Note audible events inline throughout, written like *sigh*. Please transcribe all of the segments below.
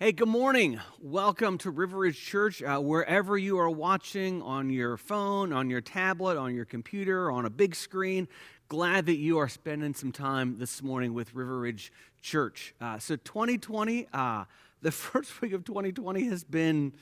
Hey, good morning. Welcome to River Ridge Church. Uh, wherever you are watching on your phone, on your tablet, on your computer, on a big screen, glad that you are spending some time this morning with River Ridge Church. Uh, so, 2020, uh, *laughs* the first week of 2020 has been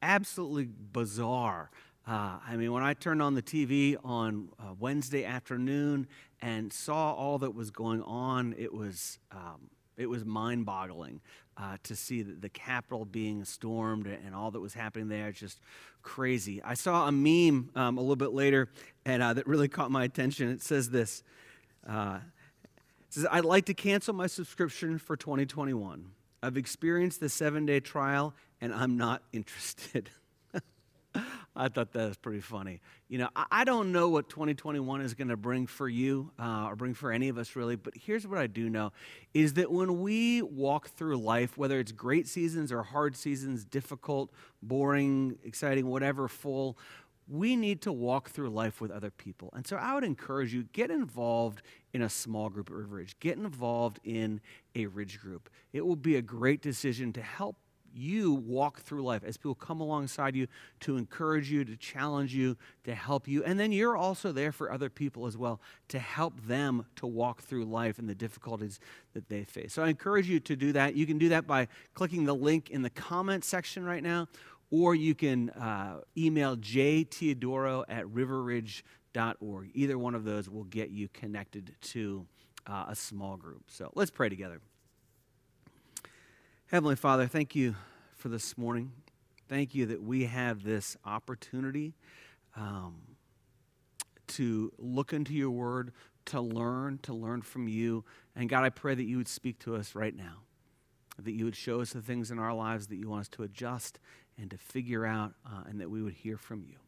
absolutely bizarre. Uh, I mean, when I turned on the TV on uh, Wednesday afternoon and saw all that was going on, it was. Um, it was mind boggling uh, to see the, the Capitol being stormed and all that was happening there. It's just crazy. I saw a meme um, a little bit later and uh, that really caught my attention. It says this uh, says, I'd like to cancel my subscription for 2021. I've experienced the seven day trial and I'm not *laughs* interested. I thought that was pretty funny. You know, I, don't know what 2021 is going to bring for you uh, or bring for any of us really, but here's what I do know is that when we walk through life, whether it's great seasons or hard seasons, difficult, boring, exciting, whatever, full, we need to walk through life with other people. And so I would encourage you get involved in a small group at River Ridge. Get involved in a Ridge group. It will be a great decision to help you walk through life, as people come alongside you to encourage you, to challenge you, to help you. And then you're also there for other people as well to help them to walk through life and the difficulties that they face. So I encourage you to do that. You can do that by clicking the link in the comment section right now, or you can uh, email jteodoro at riverridge.org. Either one of those will get you connected to uh, a small group. So let's pray together. Heavenly Father, thank you for this morning. Thank you that we have this opportunity um, to look into your word, to learn, to learn from you. And God, I pray that you would speak to us right now, that you would show us the things in our lives that you want us to adjust and to figure out, uh, and that we would hear from you.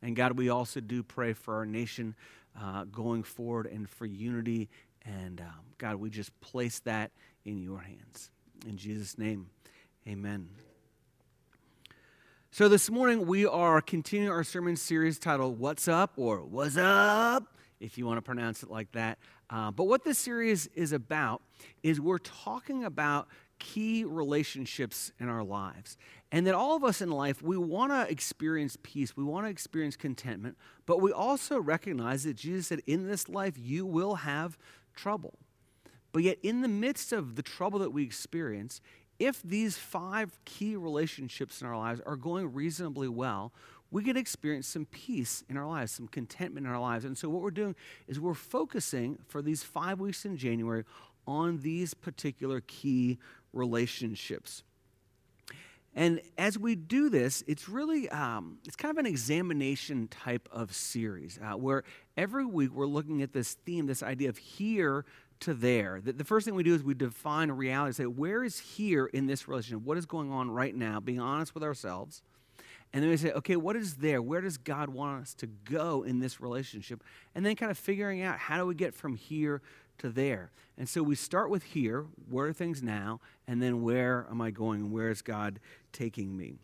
And God, we also do pray for our nation uh, going forward and for unity. And um, God, we just place that in your hands. In Jesus' name, amen. So, this morning we are continuing our sermon series titled What's Up or What's Up, if you want to pronounce it like that. Uh, but what this series is about is we're talking about key relationships in our lives. And that all of us in life, we want to experience peace, we want to experience contentment, but we also recognize that Jesus said, In this life, you will have trouble. But yet, in the midst of the trouble that we experience, if these five key relationships in our lives are going reasonably well, we can experience some peace in our lives, some contentment in our lives. And so, what we're doing is we're focusing for these five weeks in January on these particular key relationships. And as we do this, it's really um, it's kind of an examination type of series uh, where every week we're looking at this theme, this idea of here to there. The, the first thing we do is we define reality, say, where is here in this relationship? What is going on right now? Being honest with ourselves. And then we say, okay, what is there? Where does God want us to go in this relationship? And then kind of figuring out how do we get from here to there. And so we start with here, where are things now? And then where am I going? And where is God taking me?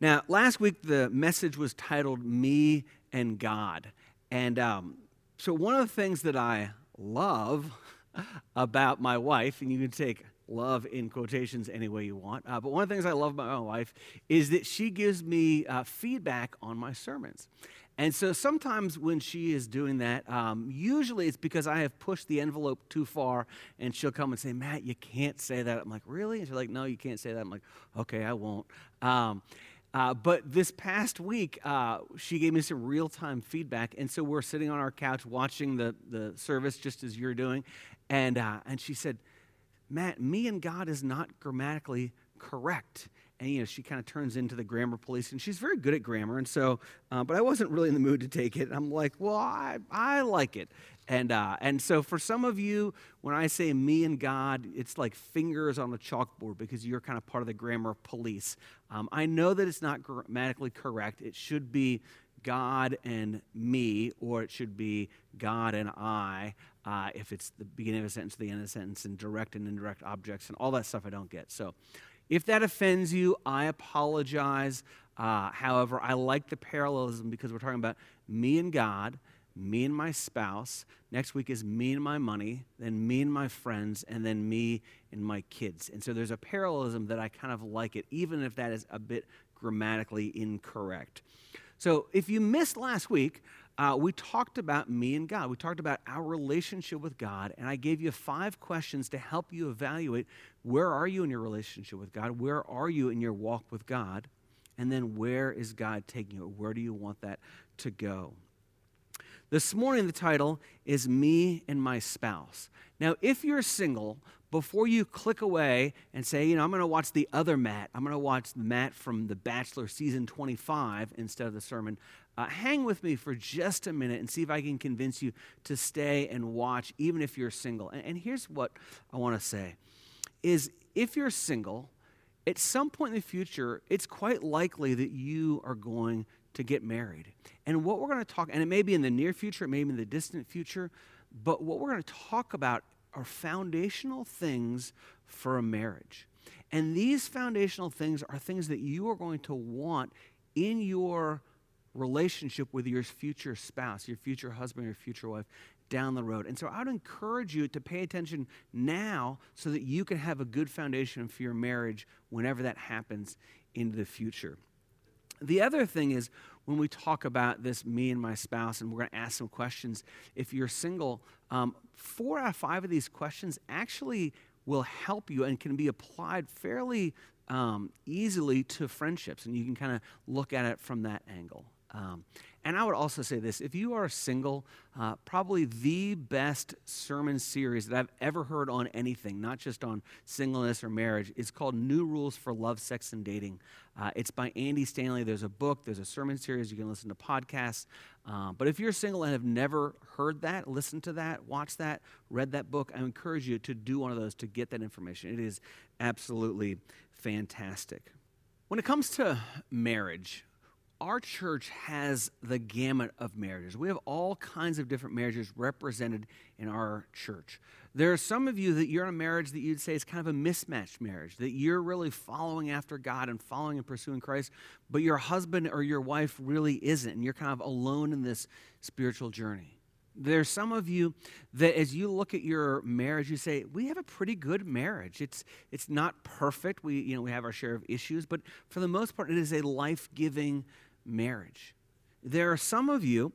Now, last week the message was titled Me and God. And um, so one of the things that I love *laughs* about my wife, and you can take love in quotations any way you want. Uh, but one of the things I love about my wife is that she gives me uh, feedback on my sermons. And so sometimes when she is doing that, um, usually it's because I have pushed the envelope too far, and she'll come and say, Matt, you can't say that. I'm like, really? And she's like, no, you can't say that. I'm like, okay, I won't. Um, uh, but this past week, uh, she gave me some real time feedback. And so we're sitting on our couch watching the, the service just as you're doing. And, uh, and she said, Matt, me and God is not grammatically correct. And, you know, she kind of turns into the grammar police, and she's very good at grammar. And so, uh, but I wasn't really in the mood to take it. and I'm like, well, I, I like it. And, uh, and so, for some of you, when I say me and God, it's like fingers on a chalkboard because you're kind of part of the grammar police. Um, I know that it's not grammatically correct. It should be God and me, or it should be God and I, uh, if it's the beginning of a sentence, the end of a sentence, and direct and indirect objects, and all that stuff I don't get. So, if that offends you, I apologize. Uh, however, I like the parallelism because we're talking about me and God me and my spouse. Next week is me and my money, then me and my friends, and then me and my kids. And so there's a parallelism that I kind of like it, even if that is a bit grammatically incorrect. So if you missed last week, uh, we talked about me and God. We talked about our relationship with God, and I gave you five questions to help you evaluate where are you in your relationship with God? Where are you in your walk with God? And then where is God taking you? Where do you want that to go? This morning, the title is Me and My Spouse. Now, if you're single, before you click away and say, you know, I'm going to watch the other Matt, I'm going to watch Matt from The Bachelor season 25 instead of the sermon, uh, hang with me for just a minute and see if I can convince you to stay and watch, even if you're single. And, and here's what I want to say is if you're single, at some point in the future, it's quite likely that you are going to get married. And what we're going to talk, and it may be in the near future, it may be in the distant future, but what we're going to talk about are foundational things for a marriage. And these foundational things are things that you are going to want in your relationship with your future spouse, your future husband, your future wife down the road. And so I would encourage you to pay attention now so that you can have a good foundation for your marriage whenever that happens into the future. The other thing is when we talk about this, me and my spouse, and we're going to ask some questions. If you're single, um, four out of five of these questions actually will help you and can be applied fairly um, easily to friendships, and you can kind of look at it from that angle. Um, and I would also say this if you are single, uh, probably the best sermon series that I've ever heard on anything, not just on singleness or marriage, is called New Rules for Love, Sex, and Dating. Uh, it's by Andy Stanley. There's a book, there's a sermon series. You can listen to podcasts. Uh, but if you're single and have never heard that, listened to that, watched that, read that book, I encourage you to do one of those to get that information. It is absolutely fantastic. When it comes to marriage, our church has the gamut of marriages. We have all kinds of different marriages represented in our church. There are some of you that you're in a marriage that you'd say is kind of a mismatched marriage, that you're really following after God and following and pursuing Christ, but your husband or your wife really isn't, and you're kind of alone in this spiritual journey. There's some of you that as you look at your marriage, you say, we have a pretty good marriage. It's, it's not perfect. We, you know, we have our share of issues, but for the most part, it is a life-giving marriage. There are some of you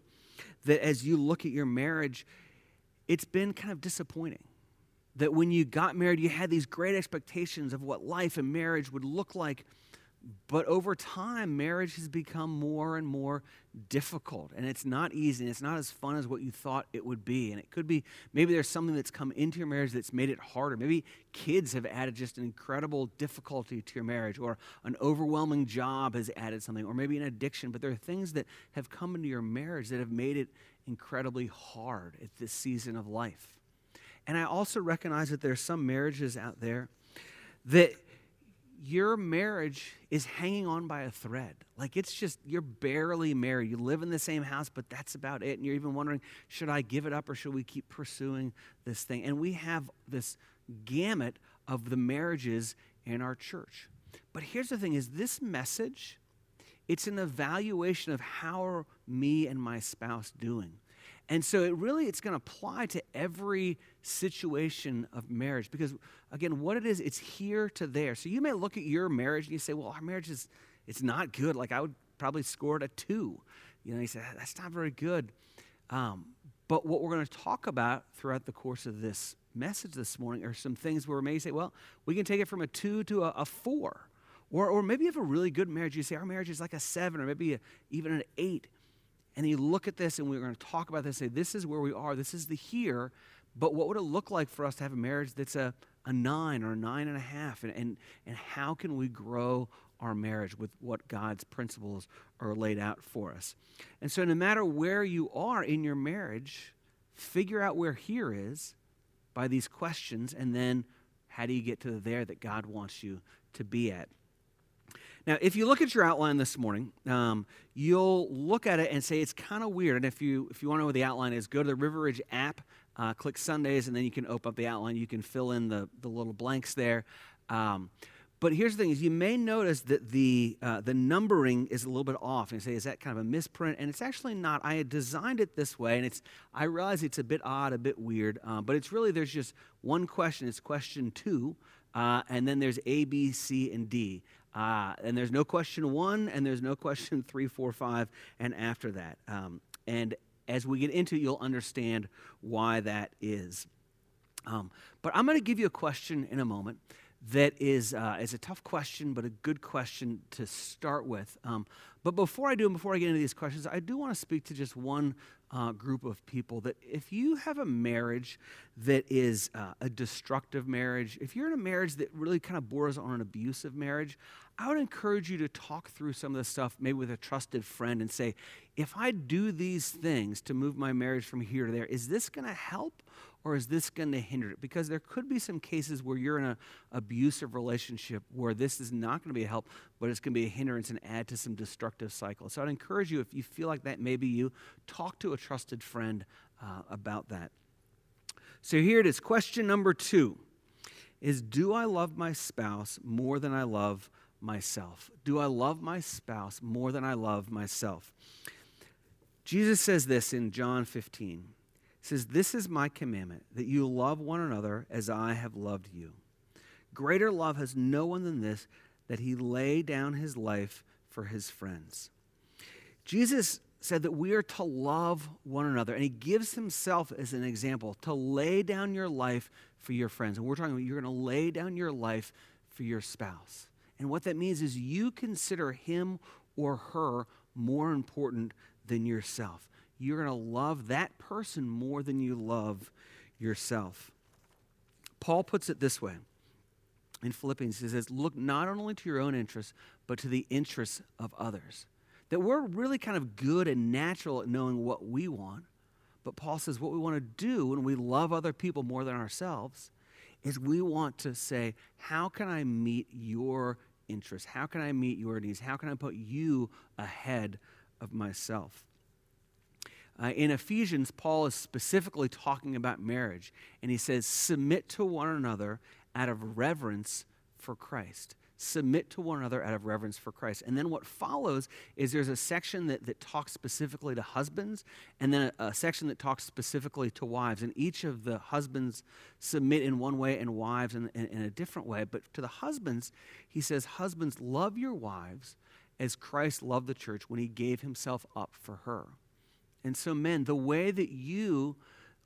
that as you look at your marriage, it's been kind of disappointing. That when you got married, you had these great expectations of what life and marriage would look like, but over time, marriage has become more and more difficult. And it's not easy. And it's not as fun as what you thought it would be. And it could be maybe there's something that's come into your marriage that's made it harder. Maybe kids have added just an incredible difficulty to your marriage, or an overwhelming job has added something, or maybe an addiction. But there are things that have come into your marriage that have made it incredibly hard at this season of life. And I also recognize that there are some marriages out there that your marriage is hanging on by a thread. Like it's just, you're barely married. You live in the same house, but that's about it. And you're even wondering, should I give it up or should we keep pursuing this thing? And we have this gamut of the marriages in our church. But here's the thing is this message, it's an evaluation of how are me and my spouse doing. And so it really it's going to apply to every situation of marriage because again what it is it's here to there. So you may look at your marriage and you say, "Well, our marriage is it's not good. Like I would probably score it a 2." You know, you say, "That's not very good." Um, but what we're going to talk about throughout the course of this message this morning are some things where maybe say, well, we can take it from a two to a, a four. Or, or maybe you have a really good marriage. You say, our marriage is like a seven or maybe a, even an eight. And you look at this, and we're going to talk about this, say, this is where we are, this is the here, but what would it look like for us to have a marriage that's a, a nine or a nine and a half? And, and, and how can we grow our marriage with what God's principles are laid out for us? And so, no matter where you are in your marriage, figure out where here is by these questions, and then how do you get to the there that God wants you to be at? Now, if you look at your outline this morning, um, you'll look at it and say it's kind of weird. And if you if you want to know what the outline is, go to the River Ridge app, uh, click Sundays, and then you can open up the outline. You can fill in the the little blanks there. Um, but here's the thing: is you may notice that the uh, the numbering is a little bit off. And you say, is that kind of a misprint? And it's actually not. I had designed it this way, and it's. I realize it's a bit odd, a bit weird, uh, but it's really there's just one question. It's question two, uh, and then there's A, B, C, and D. Uh, and there's no question one, and there's no question *laughs* three, four, five, and after that. Um, and as we get into it, you'll understand why that is. Um, but I'm going to give you a question in a moment that is, uh, is a tough question, but a good question to start with. Um, but before I do, and before I get into these questions, I do want to speak to just one uh, group of people that if you have a marriage that is uh, a destructive marriage, if you're in a marriage that really kind of borders on an abusive marriage, I would encourage you to talk through some of the stuff, maybe with a trusted friend, and say, if I do these things to move my marriage from here to there, is this going to help or is this going to hinder it? Because there could be some cases where you're in an abusive relationship where this is not going to be a help, but it's going to be a hindrance and add to some destructive cycle. So I'd encourage you, if you feel like that may be you, talk to a trusted friend uh, about that. So here it is. Question number two is Do I love my spouse more than I love myself? Do I love my spouse more than I love myself? Jesus says this in John 15. Says, This is my commandment, that you love one another as I have loved you. Greater love has no one than this, that he lay down his life for his friends. Jesus said that we are to love one another, and he gives himself as an example to lay down your life for your friends. And we're talking about you're going to lay down your life for your spouse. And what that means is you consider him or her more important than yourself. You're going to love that person more than you love yourself. Paul puts it this way in Philippians he says, Look not only to your own interests, but to the interests of others. That we're really kind of good and natural at knowing what we want. But Paul says what we want to do when we love other people more than ourselves is we want to say, How can I meet your interests? How can I meet your needs? How can I put you ahead of myself? Uh, in Ephesians, Paul is specifically talking about marriage, and he says, Submit to one another out of reverence for Christ submit to one another out of reverence for Christ. And then what follows is there's a section that, that talks specifically to husbands, and then a, a, section that talks specifically to wives. And each of the husbands submit in one way and wives in, in, in a different way. But to the husbands, he says, Husbands, love your wives as Christ loved the church when he gave himself up for her. And so, men, the way that you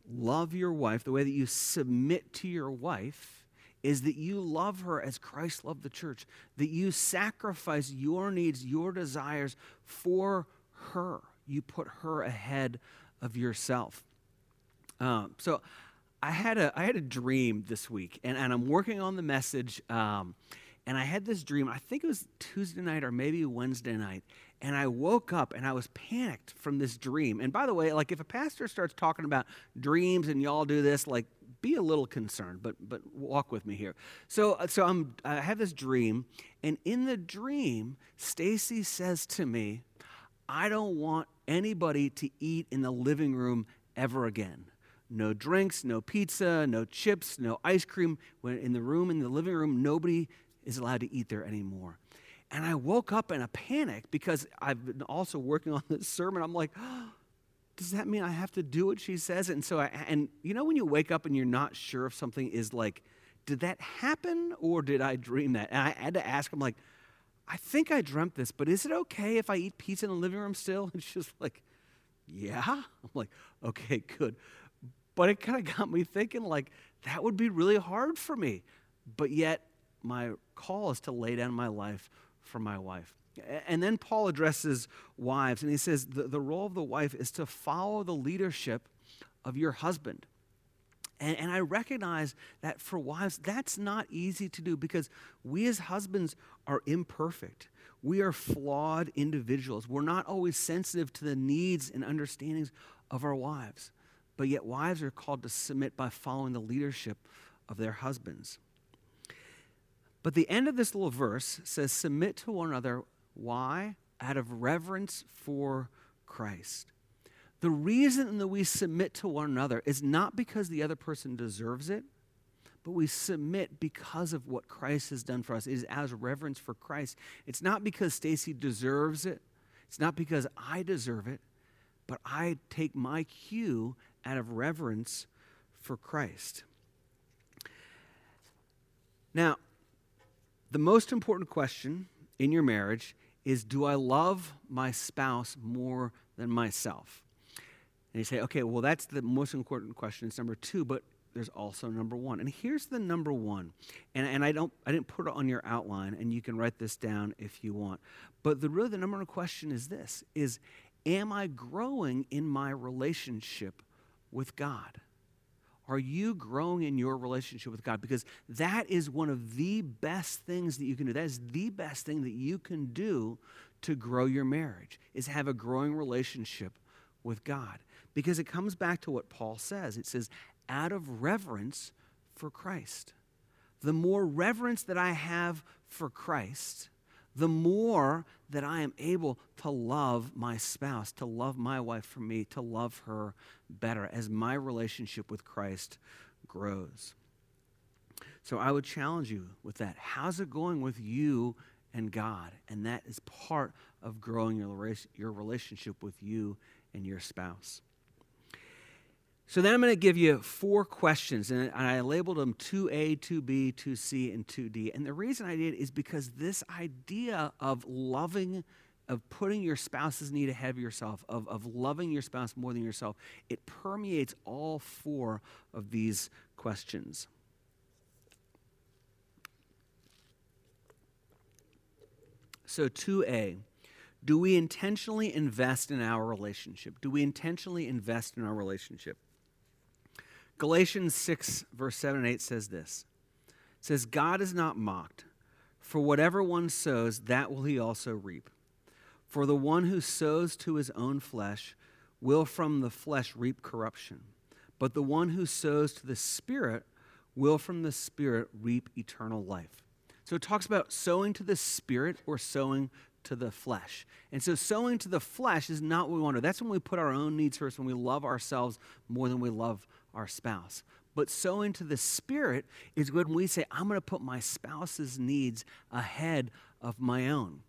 love your wife, the way that you submit to your wife, is that you love her as Christ loved the church, that you sacrifice your needs, your desires for her. You put her ahead of yourself. Um, so I had, a, I had a dream this week, and, and I'm working on the message. Um, and I had this dream, I think it was Tuesday night or maybe Wednesday night. And I woke up and I was panicked from this dream. And by the way, like if a pastor starts talking about dreams and y'all do this, like be a little concerned, but but walk with me here. So uh, so I'm I have this dream, and in the dream, Stacy says to me, "I don't want anybody to eat in the living room ever again." No drinks, no pizza, no chips, no ice cream. When in the room, in the living room, nobody is allowed to eat there anymore. And I woke up in a panic because I've been also working *laughs* on this sermon. I'm like, oh, *gasps* does that mean I have to do what she says? And so, I, and you know, when you wake up and you're not sure if something is like, did that happen or did I dream that? And I had to ask him, like, I think I dreamt this, but is it okay if I eat pizza in the living room still? *laughs* And she's like, yeah. I'm like, okay, good. But it kind of got me thinking, like, that would be really hard for me. But yet, my call is to lay down my life for my wife. And then Paul addresses wives, and he says the, the role of the wife is to follow the leadership of your husband. And, and, I recognize that for wives, that's not easy to do because we as husbands are imperfect. We are flawed individuals. We're not always sensitive to the needs and understandings of our wives. But yet, wives are called to submit by following the leadership of their husbands. But the end of this little verse says, Submit to one another why? Out of reverence for Christ. The reason that we submit to one another is not because the other person deserves it, but we submit because of what Christ has done for us. It is as reverence for Christ. It's not because Stacy deserves it, it's not because I deserve it, but I take my cue out of reverence for Christ. Now, the most important question in your marriage is do I love my spouse more than myself? And you say, okay, well, that's the most important question. It's number two, but there's also number one. And here's the number one. And, and I don't I didn't put it on your outline, and you can write this down if you want. But the really the number one question is this is am I growing in my relationship with God? Are you growing in your relationship with God? Because that is one of the best things that you can do. That is the best thing that you can do to grow your marriage, is have a growing relationship with God. Because it comes back to what Paul says. It says, out of reverence for Christ. The more reverence that I have for Christ, the more that I am able to love my spouse, to love my wife for me, to love her better as my relationship with Christ grows. So I would challenge you with that. How's it going with you and God? And that is part of growing your, your relationship with you and your spouse. So then I'm going to give you four questions, and I labeled them 2A, 2B, 2C, and 2D. And the reason I did is because this idea of loving, of putting your spouse's need ahead of yourself, of, of loving your spouse more than yourself, it permeates all four of these questions. So, 2A, do we intentionally invest in our relationship? Do we intentionally invest in our relationship? Galatians 6, verse 7 and 8 says this It says, God is not mocked, for whatever one sows, that will he also reap. For the one who sows to his own flesh will from the flesh reap corruption, but the one who sows to the Spirit will from the Spirit reap eternal life. So it talks about sowing to the Spirit or sowing to the flesh. And so sowing to the flesh is not what we want to. That's when we put our own needs first, when we love ourselves more than we love our spouse. But sowing to the Spirit is when we say, I'm going to put my spouse's needs ahead of my own.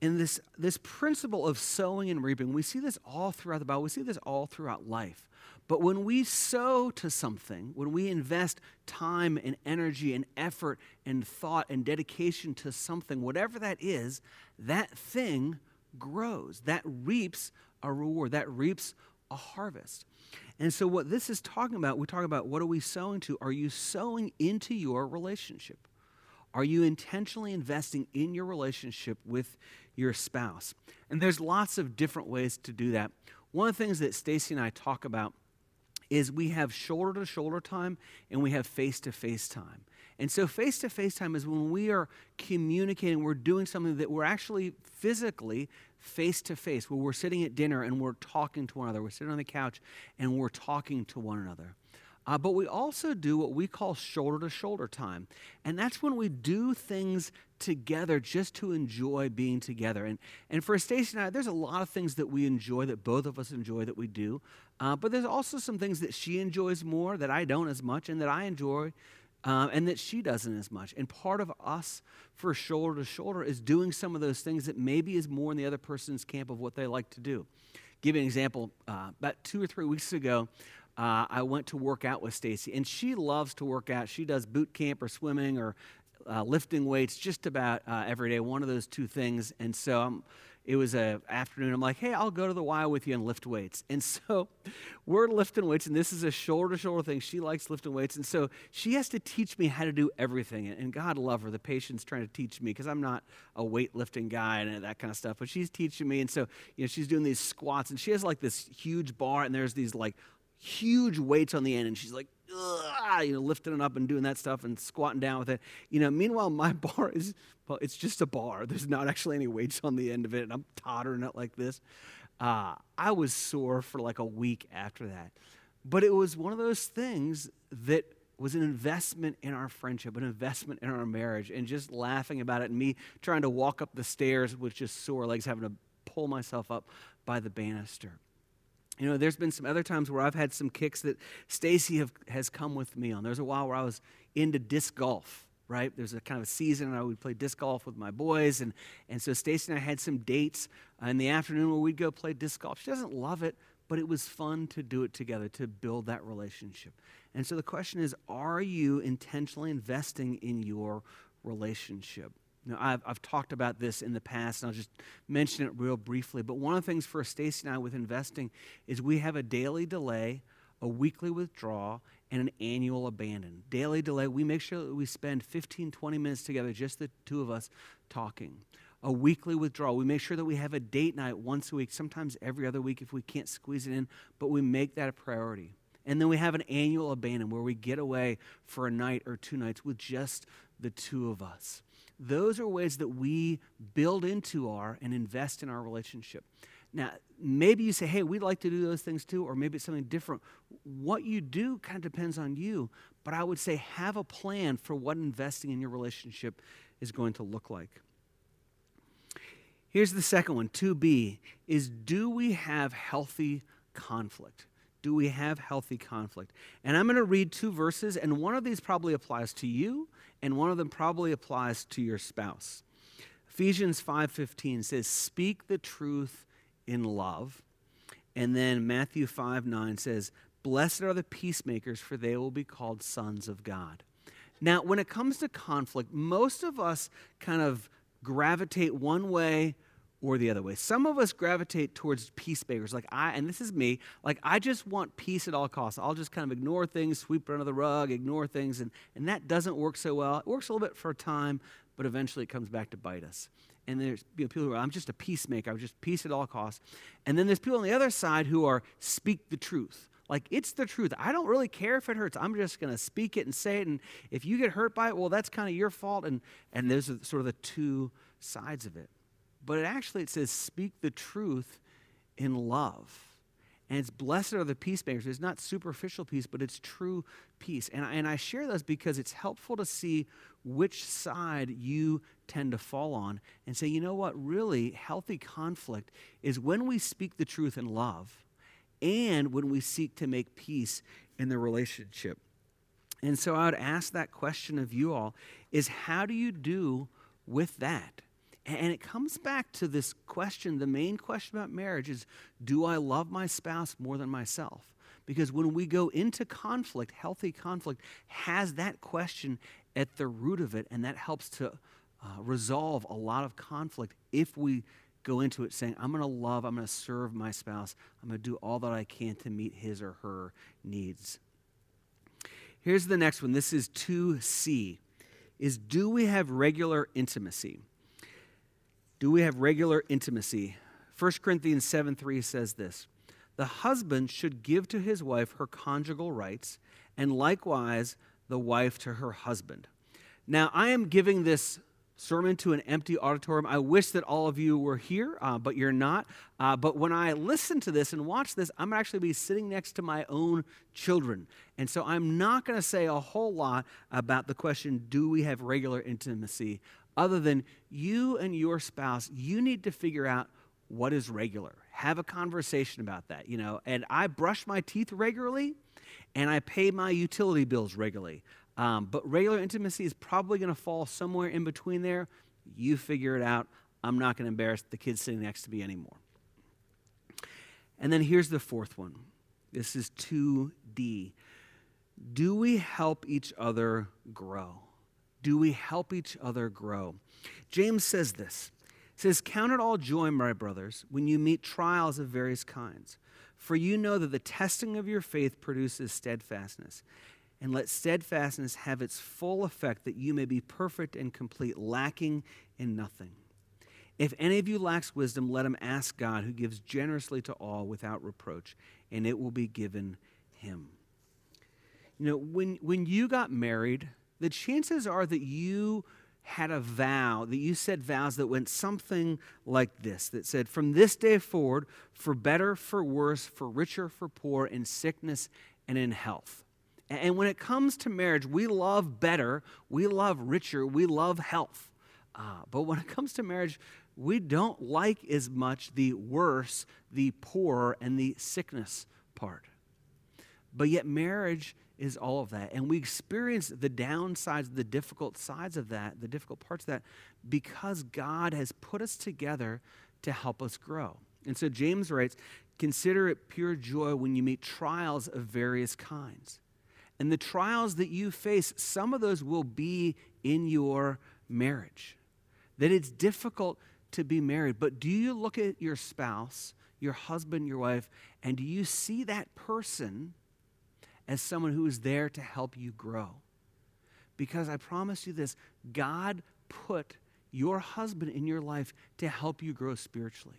And this, this principle of sowing and reaping, we see this all throughout the Bible, we see this all throughout life. But when we sow to something, when we invest time and energy and effort and thought and dedication to something, whatever that is, that thing grows. That reaps a reward, that reaps a harvest. And so, what this is talking about, we talk about what are we sowing to? Are you sowing into your relationship? Are you intentionally investing in your relationship with your spouse? And there's lots of different ways to do that. One of the things that Stacy and I talk about is we have shoulder to shoulder time and we have face to face time. And so, face to face time is when we are communicating, we're doing something that we're actually physically face to face, where we're sitting at dinner and we're talking to one another. We're sitting on the couch and we're talking to one another. Uh, but we also do what we call shoulder to shoulder time. And that's when we do things together just to enjoy being together. And, and for Stacy and I, there's a lot of things that we enjoy, that both of us enjoy, that we do. Uh, but there's also some things that she enjoys more, that I don't as much, and that I enjoy um, and that she doesn't as much. And part of us for shoulder to shoulder is doing some of those things that maybe is more in the other person's camp of what they like to do. Give you an example. Uh, about two or three weeks ago, uh, I went to work out with Stacy, and she loves to work out. She does boot camp or swimming or uh, lifting weights just about uh, every day, one of those two things. And so I'm it was a afternoon. I'm like, hey, I'll go to the Y with you and lift weights. And *laughs* so we're lifting weights, and this is a shoulder to shoulder thing. She likes lifting weights, and so she has to teach me how to do everything. And God love her, the patience trying to teach me because I'm not a weightlifting guy and that kind of stuff. But she's teaching me, and so you know she's doing these squats, and she has like this huge bar, and there's these like huge weights on the end, and she's like, you know, lifting it up and doing that stuff and squatting down with it. You know, meanwhile, my *laughs* bar is, well, it's just a bar. There's not actually any weights on the end of it, and I'm tottering it like this. Uh, I was sore for like a week after that. But it was one of those things that was an investment in our friendship, an investment in our marriage, and just laughing about it, and me trying to walk up the stairs with just sore legs, having to pull myself up by the banister. You know, there's been some other times where I've had some kicks that Stacy has come with me on. There's a while where I was into disc golf, right? There's a kind of a season I would play disc golf with my boys, and, and so Stacy and I had some dates in the afternoon where we'd go play disc golf. She doesn't love it, but it was fun to do it together, to build that relationship. And so the question is are you intentionally investing in your relationship? Now, I've, I've talked about this in the past, and I'll just mention it real briefly. But one of the things for Stacy and I with investing is we have a daily delay, a weekly withdrawal, and an annual abandon. Daily delay, we make sure that we spend 15, 20 minutes together, just the two of us talking. A weekly withdrawal, we make sure that we have a date night once a week, sometimes every other week if we can't squeeze it in, but we make that a priority. And then we have an annual abandon where we get away for a night or two nights with just the two of us. Those are ways that we build into our and invest in our relationship. Now, maybe you say, hey, we'd like to do those things too, or maybe it's something different. What you do kind of depends on you, but I would say have a plan for what investing in your relationship is going to look like. Here's the second one 2B is do we have healthy conflict? Do we have healthy conflict? And I'm going to read two verses, and one of these probably applies to you, and one of them probably applies to your spouse. Ephesians 5:15 says, "Speak the truth in love." And then Matthew 5 9 says, Blessed are the peacemakers, for they will be called sons of God. Now, when it comes to conflict, most of us kind of gravitate one way or the other way. Some of us gravitate towards peacemakers, like I, and this is me, like I just want peace at all costs. I'll just kind of ignore things, sweep it under the rug, ignore things, and, and that doesn't work so well. It works a little bit for a time, but eventually it comes back to bite us. And there's you know, people who are, I'm just a peacemaker, I'm just peace at all costs. And then there's people on the other side who are speak the truth. Like, it's the truth. I don't really care if it hurts. I'm just going to speak it and say it. And if you get hurt by it, well, that's kind of your fault. And, and those are sort of the two sides of it but it actually it says speak the truth in love. And it's blessed are the peacemakers. It's not superficial peace, but it's true peace. And I, and I share those because it's helpful to see which side you tend to fall on and say, you know what, really healthy conflict is when we speak the truth in love and when we seek to make peace in the relationship. And so I would ask that question of you all is how do you do with that? And it comes back to this question the main question about marriage is do I love my spouse more than myself? Because when we go into conflict, healthy conflict has that question at the root of it, and that helps to uh, resolve a lot of conflict if we go into it saying, I'm going to love, I'm going to serve my spouse, I'm going to do all that I can to meet his or her needs. Here's the next one. This is 2C. Is do we have regular intimacy? Do we have regular intimacy? 1 Corinthians 7 3 says this The husband should give to his wife her conjugal rights, and likewise the wife to her husband. Now, I am giving this sermon to an empty auditorium. I wish that all of you were here, uh, but you're not. Uh, but when I listen to this and watch this, I'm actually be sitting next to my own children. And so I'm not going to say a whole lot about the question do we have regular intimacy? Other than you and your spouse, you need to figure out what is regular. Have a conversation about that, you know. And I brush my teeth regularly and I pay my utility bills regularly. Um, but regular intimacy is probably going to fall somewhere in between there. You figure it out. I'm not going to embarrass the kids sitting next to me anymore. And then here's the fourth one. This is 2D. Do we help each other grow? Do we help each other grow? James says this. He says, Count it all joy, my brothers, when you meet trials of various kinds. For you know that the testing of your faith produces steadfastness. And let steadfastness have its full effect, that you may be perfect and complete, lacking in nothing. If any of you lacks wisdom, let him ask God, who gives generously to all without reproach, and it will be given him. You know, when, when you got married, the chances are that you had a vow, that you said vows that went something like this that said, From this day forward, for better, for worse, for richer, for poor, in sickness and in health. And when it comes to marriage, we love better, we love richer, we love health. Uh, but when it comes to marriage, we don't like as much the worse, the poor, and the sickness part. But yet, marriage is all of that. And we experience the downsides, the difficult sides of that, the difficult parts of that, because God has put us together to help us grow. And so James writes, Consider it pure joy when you meet trials of various kinds. And the trials that you face, some of those will be in your marriage. That it's difficult to be married, but do you look at your spouse, your husband, your wife, and do you see that person as someone who is there to help you grow? Because I promise you this God put your husband in your life to help you grow spiritually.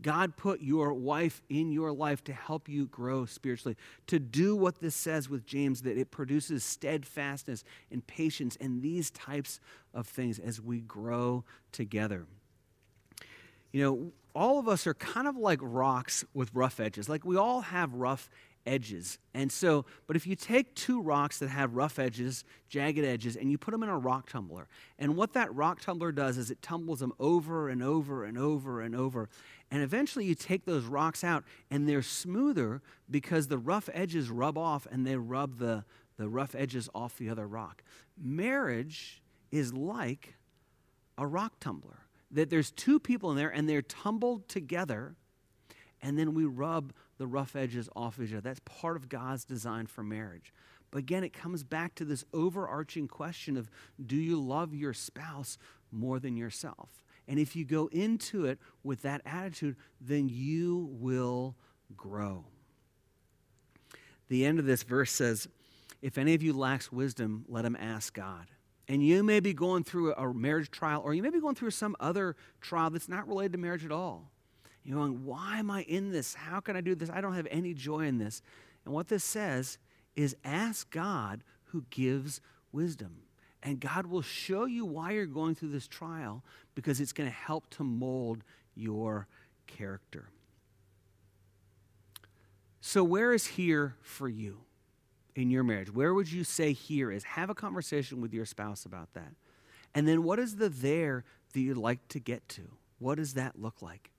God put your wife in your life to help you grow spiritually, to do what this says with James, that it produces steadfastness and patience and these types of things as we grow together. You know, all of us are kind of like rocks with rough edges. Like we all have rough edges. And so, but if you take two rocks that have rough edges, jagged edges, and you put them in a rock tumbler, and what that rock tumbler does is it tumbles them over and over and over and over. And eventually you take those rocks out and they're smoother because the rough edges rub off and they rub the, the rough edges off the other rock. Marriage is like a rock tumbler. That there's two people in there and they're tumbled together, and then we rub the rough edges off each other. That's part of God's design for marriage. But again, it comes back to this overarching question of do you love your spouse more than yourself? And if you go into it with that attitude, then you will grow. The end of this verse says, If any of you lacks wisdom, let him ask God. And you may be going through a marriage trial, or you may be going through some other trial that's not related to marriage at all. You're going, why am I in this? How can I do this? I don't have any joy in this. And what this says is ask God who gives wisdom. And God will show you why you're going through this trial because it's going to help to mold your character. So, where is here for you in your marriage? Where would you say here is? Have a conversation with your spouse about that. And then, what is the there that you'd like to get to? What does that look like?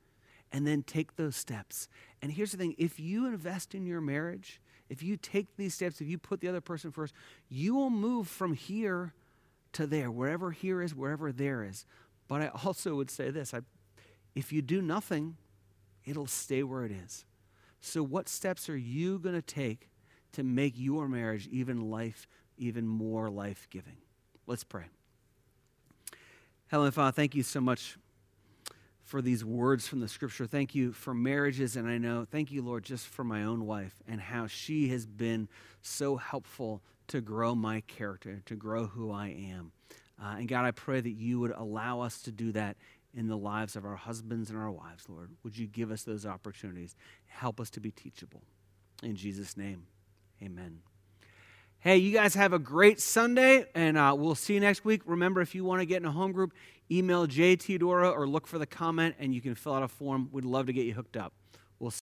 And then take those steps. And here's the thing if you invest in your marriage, if you take these steps, if you put the other person first, you will move from here to there, wherever here is, wherever there is. But I also would say this I, if you do nothing, it'll stay where it is. So, what steps are you going to take to make your marriage even life, even more life giving? Let's pray. Heavenly Father, thank you so much for these words from the scripture. Thank you for marriages. And I know, thank you, Lord, just for my own wife and how she has been so helpful to grow my character, to grow who I am. Uh, and God, I pray that you would allow us to do that in the lives of our husbands and our wives, Lord. Would you give us those opportunities? Help us to be teachable. In Jesus' name, amen. Hey, you guys have a great Sunday, and uh, we'll see you next week. Remember, if you want to get in a home group, email JT Dora or look for the comment, and you can fill out a form. We'd love to get you hooked up.